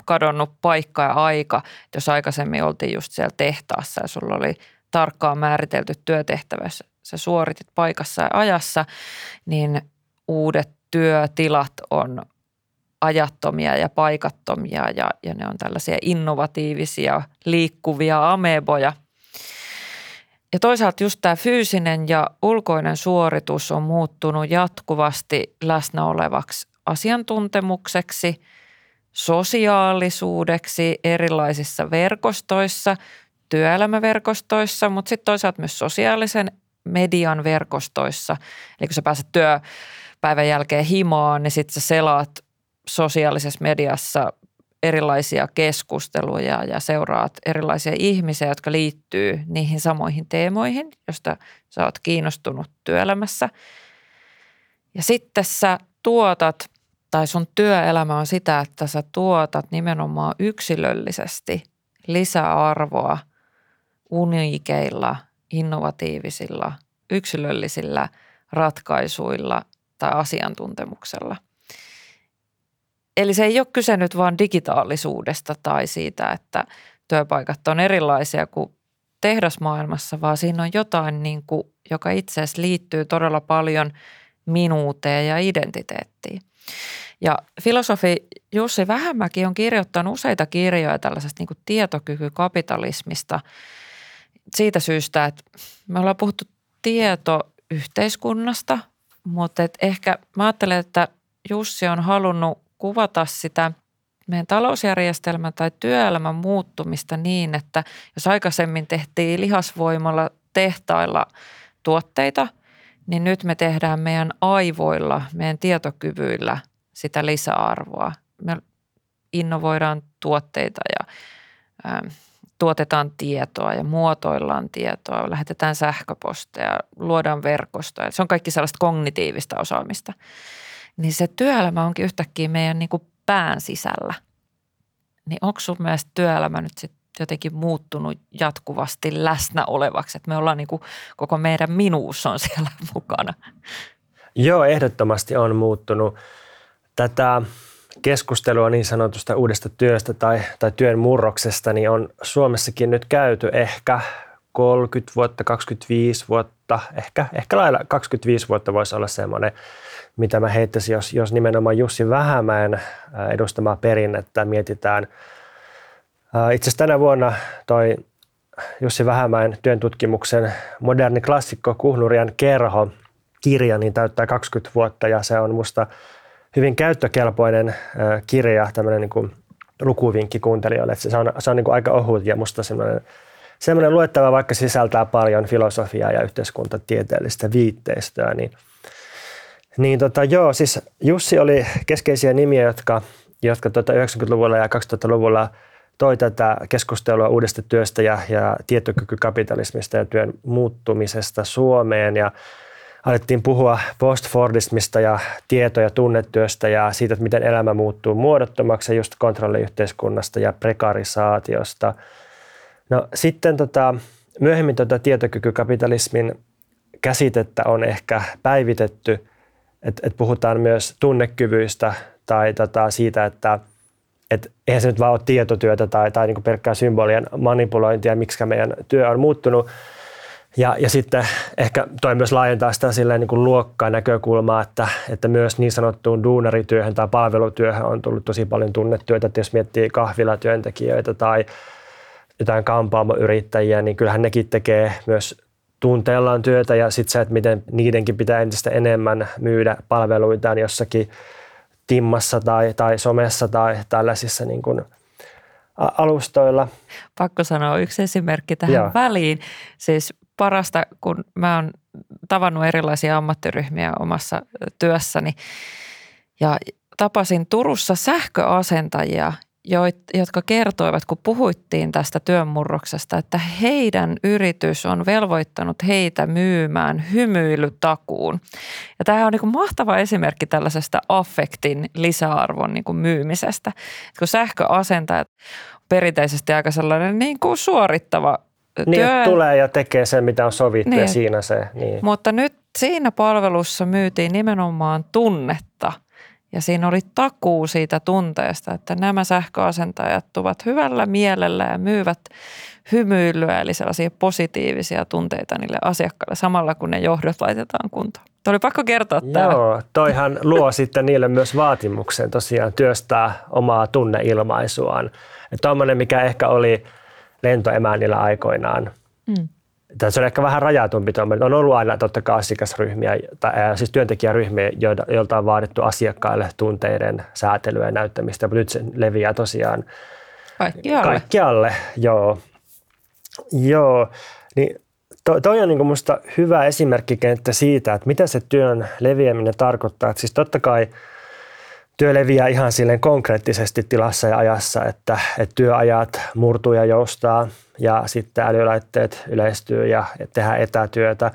[SPEAKER 2] kadonnut paikka ja aika. Jos aikaisemmin oltiin just siellä tehtaassa ja sulla oli tarkkaan määritelty työtehtävä, sä suoritit paikassa ja ajassa, niin uudet työtilat on ajattomia ja paikattomia ja, ja ne on tällaisia innovatiivisia liikkuvia ameboja. Ja toisaalta just tämä fyysinen ja ulkoinen suoritus on muuttunut jatkuvasti läsnä olevaksi asiantuntemukseksi, sosiaalisuudeksi erilaisissa verkostoissa, työelämäverkostoissa, mutta sitten toisaalta myös sosiaalisen median verkostoissa. Eli kun sä pääset työ, päivän jälkeen himaan, niin sitten sä selaat sosiaalisessa mediassa erilaisia keskusteluja ja seuraat erilaisia ihmisiä, jotka liittyy niihin samoihin teemoihin, joista sä oot kiinnostunut työelämässä. Ja sitten sä tuotat, tai sun työelämä on sitä, että sä tuotat nimenomaan yksilöllisesti lisäarvoa uniikeilla, innovatiivisilla, yksilöllisillä ratkaisuilla – tai asiantuntemuksella. Eli se ei ole kyse nyt vaan digitaalisuudesta tai siitä, että työpaikat on erilaisia kuin tehdasmaailmassa, vaan siinä on jotain, niin kuin, joka itse asiassa liittyy todella paljon minuuteen ja identiteettiin. Ja filosofi Jussi Vähämäki on kirjoittanut useita kirjoja tällaisesta niin tietokykykapitalismista siitä syystä, että me ollaan puhuttu tietoyhteiskunnasta, mutta ehkä mä ajattelen, että Jussi on halunnut kuvata sitä meidän talousjärjestelmän tai työelämän muuttumista niin, että jos aikaisemmin tehtiin lihasvoimalla tehtailla tuotteita, niin nyt me tehdään meidän aivoilla, meidän tietokyvyillä sitä lisäarvoa. Me innovoidaan tuotteita ja ähm, tuotetaan tietoa ja muotoillaan tietoa, lähetetään sähköposteja, luodaan verkostoja. Se on kaikki sellaista kognitiivista osaamista. Niin se työelämä onkin yhtäkkiä meidän niin kuin pään sisällä. Niin onko sun mielestä työelämä nyt sitten jotenkin muuttunut jatkuvasti läsnä olevaksi, että me ollaan niin kuin, koko meidän minuus on siellä mukana?
[SPEAKER 3] Joo, ehdottomasti on muuttunut. Tätä keskustelua niin sanotusta uudesta työstä tai, tai työn murroksesta, niin on Suomessakin nyt käyty ehkä 30 vuotta, 25 vuotta, ehkä, ehkä lailla 25 vuotta voisi olla semmoinen, mitä mä heittäisin, jos, jos nimenomaan Jussi Vähämäen edustamaa perinnettä mietitään. Itse asiassa tänä vuonna toi Jussi Vähämäen työn tutkimuksen moderni klassikko Kuhnurian kerho kirja niin täyttää 20 vuotta ja se on musta – hyvin käyttökelpoinen kirja, tämmöinen niin kuin lukuvinkki kuuntelijoille. Että se on, se on niin kuin aika ohut ja musta semmoinen, semmoinen luettava, vaikka sisältää paljon filosofiaa ja yhteiskuntatieteellistä viitteistöä, niin niin tota, joo, siis Jussi oli keskeisiä nimiä, jotka, jotka tota 90-luvulla ja 2000-luvulla toi tätä keskustelua uudesta työstä ja, ja tietokykykapitalismista ja työn muuttumisesta Suomeen. Ja alettiin puhua postfordismista ja tieto- ja tunnetyöstä ja siitä, että miten elämä muuttuu muodottomaksi just kontrolliyhteiskunnasta ja prekarisaatiosta. No sitten tota, myöhemmin tota tietokykykapitalismin käsitettä on ehkä päivitetty, että et puhutaan myös tunnekyvyistä tai tota siitä, että et eihän se nyt vaan ole tietotyötä tai, tai niin pelkkää symbolien manipulointia, miksi meidän työ on muuttunut, Ja, ja sitten ehkä toi myös laajentaa sitä silleen niin kuin luokkaa näkökulmaa, että, että myös niin sanottuun duunarityöhön tai palvelutyöhön on tullut tosi paljon tunnetyötä. Että jos miettii kahvilatyöntekijöitä tai jotain kampaamoyrittäjiä, niin kyllähän nekin tekee myös tunteellaan työtä ja sitten se, että miten niidenkin pitää entistä enemmän myydä palveluitaan jossakin timmassa tai, tai somessa tai tällaisissa niin kuin alustoilla.
[SPEAKER 2] Pakko sanoa yksi esimerkki tähän Joo. väliin. Siis parasta, kun mä oon tavannut erilaisia ammattiryhmiä omassa työssäni ja tapasin Turussa sähköasentajia, jotka kertoivat, kun puhuittiin tästä työnmurroksesta, että heidän yritys on velvoittanut heitä myymään hymyilytakuun. Ja tämä on niin mahtava esimerkki tällaisesta affektin lisäarvon niin kuin myymisestä. Kun sähköasentajat perinteisesti aika sellainen niin kuin suorittava
[SPEAKER 3] niin, työ. tulee ja tekee sen, mitä on sovittu niin. ja siinä se. Niin.
[SPEAKER 2] Mutta nyt siinä palvelussa myytiin nimenomaan tunnetta – ja siinä oli takuu siitä tunteesta, että nämä sähköasentajat ovat hyvällä mielellä ja myyvät hymyilyä, eli sellaisia positiivisia tunteita niille asiakkaille samalla, kun ne johdot laitetaan kuntoon. Tuo oli pakko kertoa tämä.
[SPEAKER 3] Joo, toihan luo sitten niille myös vaatimuksen tosiaan työstää omaa tunneilmaisuaan. Tuommoinen, mikä ehkä oli lentoemännillä aikoinaan. Mm se on ehkä vähän rajatumpi. On ollut aina totta kai asiakasryhmiä, tai, siis työntekijäryhmiä, joilta on vaadittu asiakkaille tunteiden säätelyä ja näyttämistä, mutta nyt se leviää tosiaan
[SPEAKER 2] kaikkialle.
[SPEAKER 3] kaikkialle joo. joo. Niin to, toi on niin minusta hyvä esimerkkikenttä siitä, että mitä se työn leviäminen tarkoittaa. Että siis totta kai työ leviää ihan silleen konkreettisesti tilassa ja ajassa, että, että työajat murtuu ja joustaa ja sitten älylaitteet yleistyy ja tehdään etätyötä.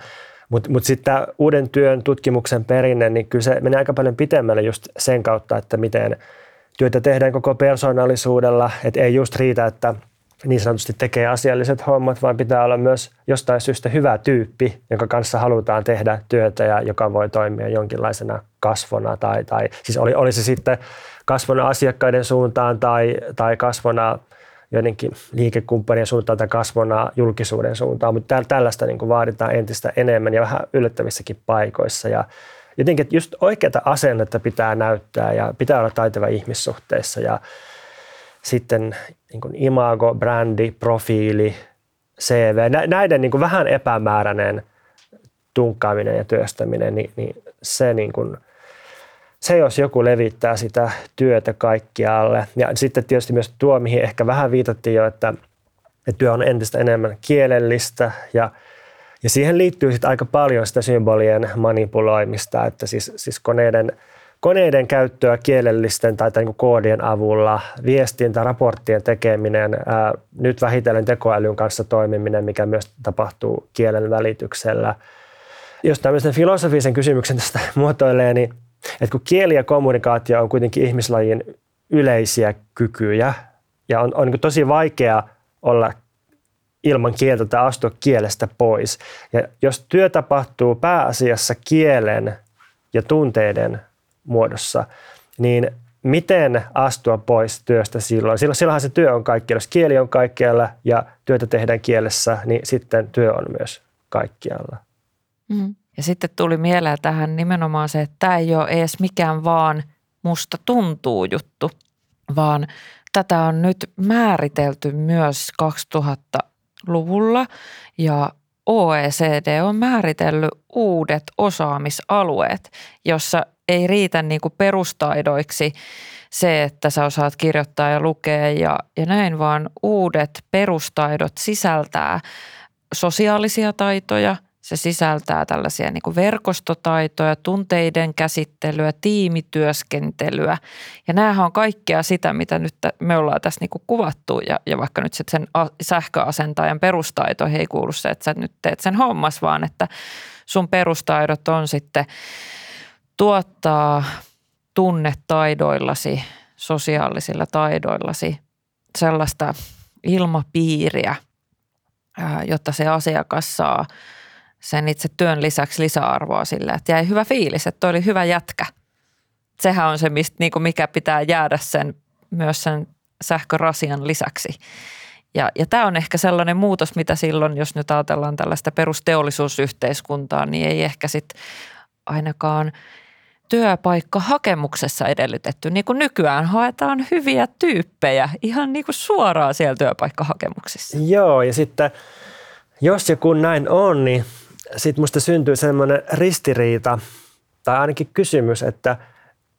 [SPEAKER 3] Mutta mut sitten uuden työn tutkimuksen perinne, niin kyllä se menee aika paljon pitemmälle just sen kautta, että miten työtä tehdään koko persoonallisuudella. Että ei just riitä, että niin sanotusti tekee asialliset hommat, vaan pitää olla myös jostain syystä hyvä tyyppi, jonka kanssa halutaan tehdä työtä ja joka voi toimia jonkinlaisena kasvona tai, tai siis oli, oli se sitten kasvona asiakkaiden suuntaan tai, tai kasvona joidenkin liikekumppanien suuntaan tai kasvona julkisuuden suuntaan, mutta tällaista niin vaaditaan entistä enemmän ja vähän yllättävissäkin paikoissa. Ja jotenkin just oikeata asennetta pitää näyttää ja pitää olla taitava ihmissuhteissa. Ja sitten niin kuin imago, brändi, profiili, CV, näiden niin kuin vähän epämääräinen tunkkaaminen ja työstäminen, niin, niin se, niin kuin, se jos joku levittää sitä työtä kaikkialle. Ja sitten tietysti myös tuo, mihin ehkä vähän viitattiin jo, että, että työ on entistä enemmän kielellistä ja ja siihen liittyy sitten aika paljon sitä symbolien manipuloimista, että siis, siis koneiden – koneiden käyttöä kielellisten tai, niin koodien avulla, viestintä, raporttien tekeminen, ää, nyt vähitellen tekoälyn kanssa toimiminen, mikä myös tapahtuu kielen välityksellä. Jos tämmöisen filosofisen kysymyksen tästä muotoilee, niin että kun kieli ja kommunikaatio on kuitenkin ihmislajin yleisiä kykyjä ja on, on niin tosi vaikea olla ilman kieltä tai astua kielestä pois. Ja jos työ tapahtuu pääasiassa kielen ja tunteiden muodossa, niin miten astua pois työstä silloin? Silloinhan se työ on kaikkialla. Jos kieli on kaikkialla ja työtä tehdään kielessä, niin sitten työ on myös kaikkialla.
[SPEAKER 2] Mm. Ja sitten tuli mieleen tähän nimenomaan se, että tämä ei ole edes mikään vaan musta tuntuu juttu, vaan tätä on nyt määritelty myös 2000-luvulla ja OECD on määritellyt uudet osaamisalueet, jossa ei riitä niin kuin perustaidoiksi se, että sä osaat kirjoittaa ja lukea ja, ja näin, vaan uudet perustaidot sisältää sosiaalisia taitoja, se sisältää tällaisia niin kuin verkostotaitoja, tunteiden käsittelyä, tiimityöskentelyä. Ja näähän on kaikkea sitä, mitä nyt me ollaan tässä niin kuin kuvattu. Ja, ja vaikka nyt sen sähköasentajan perustaito ei kuulu se, että sä nyt teet sen hommas, vaan että sun perustaidot on sitten – tuottaa tunnetaidoillasi, sosiaalisilla taidoillasi sellaista ilmapiiriä, jotta se asiakas saa sen itse työn lisäksi lisäarvoa sille, että jäi hyvä fiilis, että oli hyvä jätkä. Sehän on se, mistä, niin kuin mikä pitää jäädä sen, myös sen sähkörasian lisäksi. Ja, ja tämä on ehkä sellainen muutos, mitä silloin, jos nyt ajatellaan tällaista perusteollisuusyhteiskuntaa, niin ei ehkä sitten ainakaan työpaikkahakemuksessa edellytetty. Niin kuin nykyään haetaan hyviä tyyppejä ihan niin kuin suoraan siellä työpaikkahakemuksissa.
[SPEAKER 3] Joo, ja sitten jos ja kun näin on, niin sitten musta syntyy semmoinen ristiriita tai ainakin kysymys, että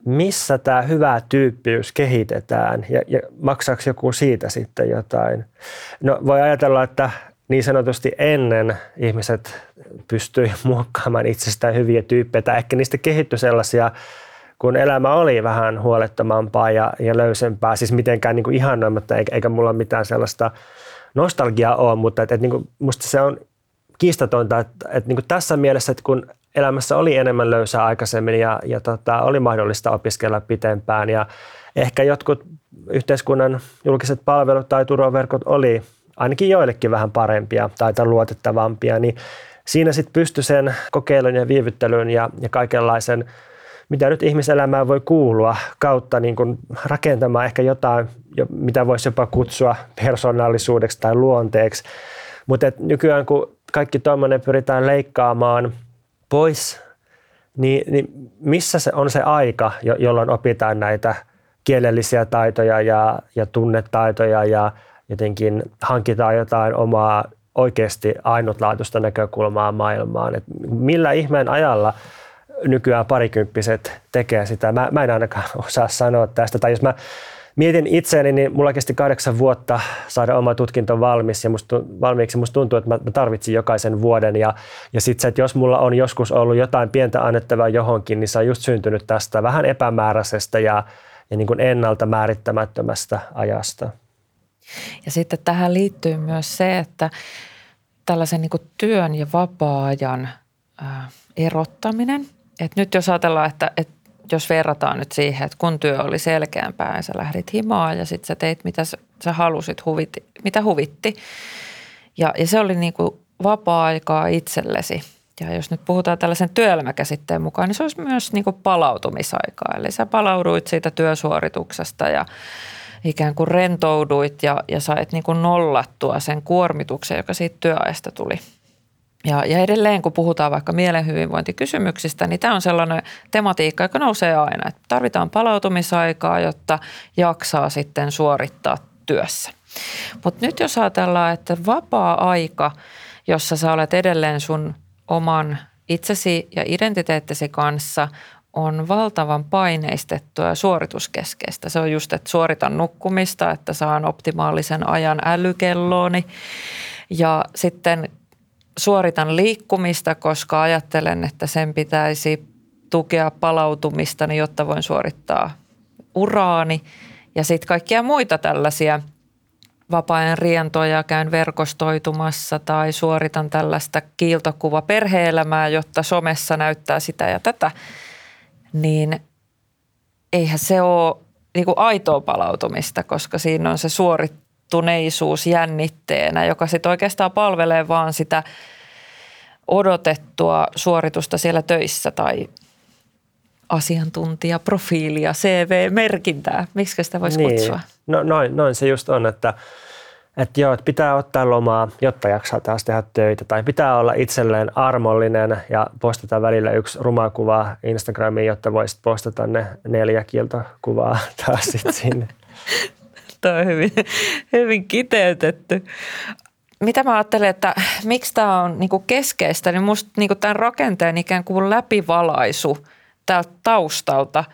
[SPEAKER 3] missä tämä hyvä tyyppiys kehitetään ja, ja maksaako joku siitä sitten jotain. No voi ajatella, että niin sanotusti ennen ihmiset pystyi muokkaamaan itsestään hyviä tyyppejä, tai ehkä niistä kehittyi sellaisia, kun elämä oli vähän huolettomampaa ja, ja löysempää, siis mitenkään niin kuin ihannoimatta, eikä, eikä mulla mitään sellaista nostalgiaa ole, mutta et, et, niin kuin, musta se on kiistatonta, että, että niin kuin tässä mielessä, että kun elämässä oli enemmän löysää aikaisemmin ja, ja tota, oli mahdollista opiskella pitempään. Ja ehkä jotkut yhteiskunnan julkiset palvelut tai turvaverkot oli ainakin joillekin vähän parempia tai luotettavampia, niin siinä sitten pystyi sen kokeilun ja viivyttelyn ja, ja kaikenlaisen, mitä nyt ihmiselämään voi kuulua, kautta niin kun rakentamaan ehkä jotain, mitä voisi jopa kutsua persoonallisuudeksi tai luonteeksi. Mutta nykyään kun kaikki tuommoinen pyritään leikkaamaan pois, niin, niin missä se on se aika, jolloin opitaan näitä kielellisiä taitoja ja, ja tunnetaitoja ja jotenkin hankitaan jotain omaa oikeasti ainutlaatuista näkökulmaa maailmaan. Et millä ihmeen ajalla nykyään parikymppiset tekee sitä? Mä, mä en ainakaan osaa sanoa tästä. Tai jos mä mietin itseäni, niin mulla kesti kahdeksan vuotta saada oma tutkinto valmis ja musta, valmiiksi. Musta tuntuu, että mä tarvitsin jokaisen vuoden. Ja, ja sitten se, että jos mulla on joskus ollut jotain pientä annettavaa johonkin, niin se on just syntynyt tästä vähän epämääräisestä ja, ja niin kuin ennalta määrittämättömästä ajasta.
[SPEAKER 2] Ja sitten tähän liittyy myös se, että tällaisen niin kuin työn ja vapaa-ajan erottaminen. Että nyt jos ajatellaan, että, että jos verrataan nyt siihen, että kun työ oli selkeämpää ja sä lähdit himaan ja sitten sä teit mitä sä halusit, huvitti, mitä huvitti. Ja, ja se oli niin kuin vapaa-aikaa itsellesi. Ja jos nyt puhutaan tällaisen työelämäkäsitteen mukaan, niin se olisi myös niin kuin palautumisaikaa. Eli sä palauduit siitä työsuorituksesta ja ikään kuin rentouduit ja, ja sait niin kuin nollattua sen kuormituksen, joka siitä työajasta tuli. Ja, ja edelleen, kun puhutaan vaikka mielenhyvinvointikysymyksistä, niin tämä on sellainen tematiikka, joka nousee aina. Että tarvitaan palautumisaikaa, jotta jaksaa sitten suorittaa työssä. Mutta nyt jos ajatellaan, että vapaa-aika, jossa sä olet edelleen sun oman itsesi ja identiteettisi kanssa, on valtavan paineistettua ja suorituskeskeistä. Se on just, että suoritan nukkumista, että saan optimaalisen ajan älykellooni. Ja sitten suoritan liikkumista, koska ajattelen, että sen pitäisi tukea palautumistani, jotta voin suorittaa uraani. Ja sitten kaikkia muita tällaisia vapaa-ajan rientoja, käyn verkostoitumassa tai suoritan tällaista kiiltokuva perheelämää, jotta somessa näyttää sitä ja tätä – niin eihän se ole niin kuin aitoa palautumista, koska siinä on se suorittuneisuus jännitteenä, joka sitten oikeastaan palvelee vaan sitä odotettua suoritusta siellä töissä tai asiantuntijaprofiilia, CV-merkintää, miksi sitä voisi niin. kutsua?
[SPEAKER 3] No noin, noin se just on, että että joo, että pitää ottaa lomaa, jotta jaksaa taas tehdä töitä. Tai pitää olla itselleen armollinen ja postata välillä yksi ruma kuva Instagramiin, jotta voisit postata ne neljä kieltokuvaa taas sitten sinne.
[SPEAKER 2] Tämä on hyvin, hyvin kiteytetty. Mitä mä ajattelen, että miksi tämä on niinku keskeistä, niin musta niinku tämän rakenteen ikään kuin läpivalaisu täältä taustalta –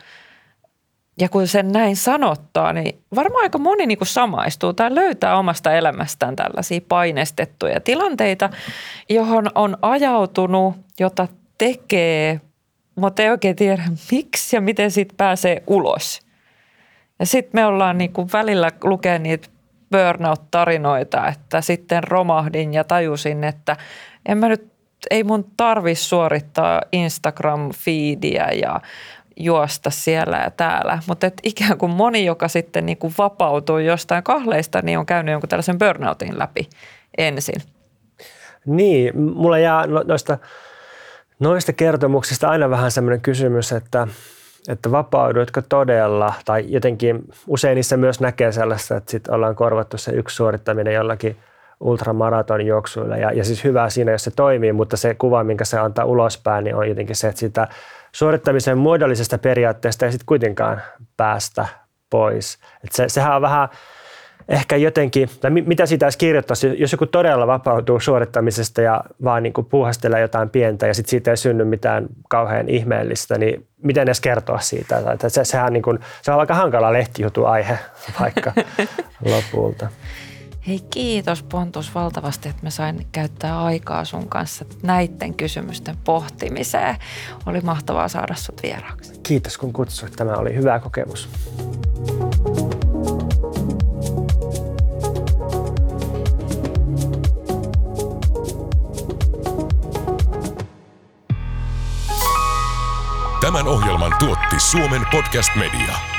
[SPEAKER 2] ja kun sen näin sanottaa, niin varmaan aika moni niin kuin samaistuu tai löytää omasta elämästään tällaisia painestettuja tilanteita, johon on ajautunut, jota tekee, mutta ei oikein tiedä miksi ja miten siitä pääsee ulos. Ja sitten me ollaan niin kuin välillä lukea niitä burnout-tarinoita, että sitten romahdin ja tajusin, että en mä nyt, ei mun tarvi suorittaa Instagram-feediä ja juosta siellä ja täällä. Mutta ikään kuin moni, joka sitten niin kuin vapautuu jostain kahleista, niin on käynyt jonkun tällaisen burnoutin läpi ensin.
[SPEAKER 3] Niin, mulla jää no, noista, noista kertomuksista aina vähän semmoinen kysymys, että, että vapaudutko todella, tai jotenkin usein niissä myös näkee sellaista, että sitten ollaan korvattu se yksi suorittaminen jollakin ultramaraton juoksuilla. Ja, ja siis hyvä siinä, jos se toimii, mutta se kuva, minkä se antaa ulospäin, niin on jotenkin se, että sitä suorittamisen muodollisesta periaatteesta ei sitten kuitenkaan päästä pois. Et se, sehän on vähän ehkä jotenkin, tai mitä siitä edes kirjoittaisi, jos joku todella vapautuu suorittamisesta ja vaan niin kuin puuhastelee jotain pientä ja sitten siitä ei synny mitään kauhean ihmeellistä, niin miten edes kertoa siitä? Se, sehän niin kuin, se on aika hankala lehtijutu aihe vaikka lopulta.
[SPEAKER 2] Hei kiitos Pontus valtavasti, että mä sain käyttää aikaa sun kanssa näiden kysymysten pohtimiseen. Oli mahtavaa saada sut vieraaksi.
[SPEAKER 3] Kiitos kun kutsuit. Tämä oli hyvä kokemus.
[SPEAKER 1] Tämän ohjelman tuotti Suomen Podcast Media.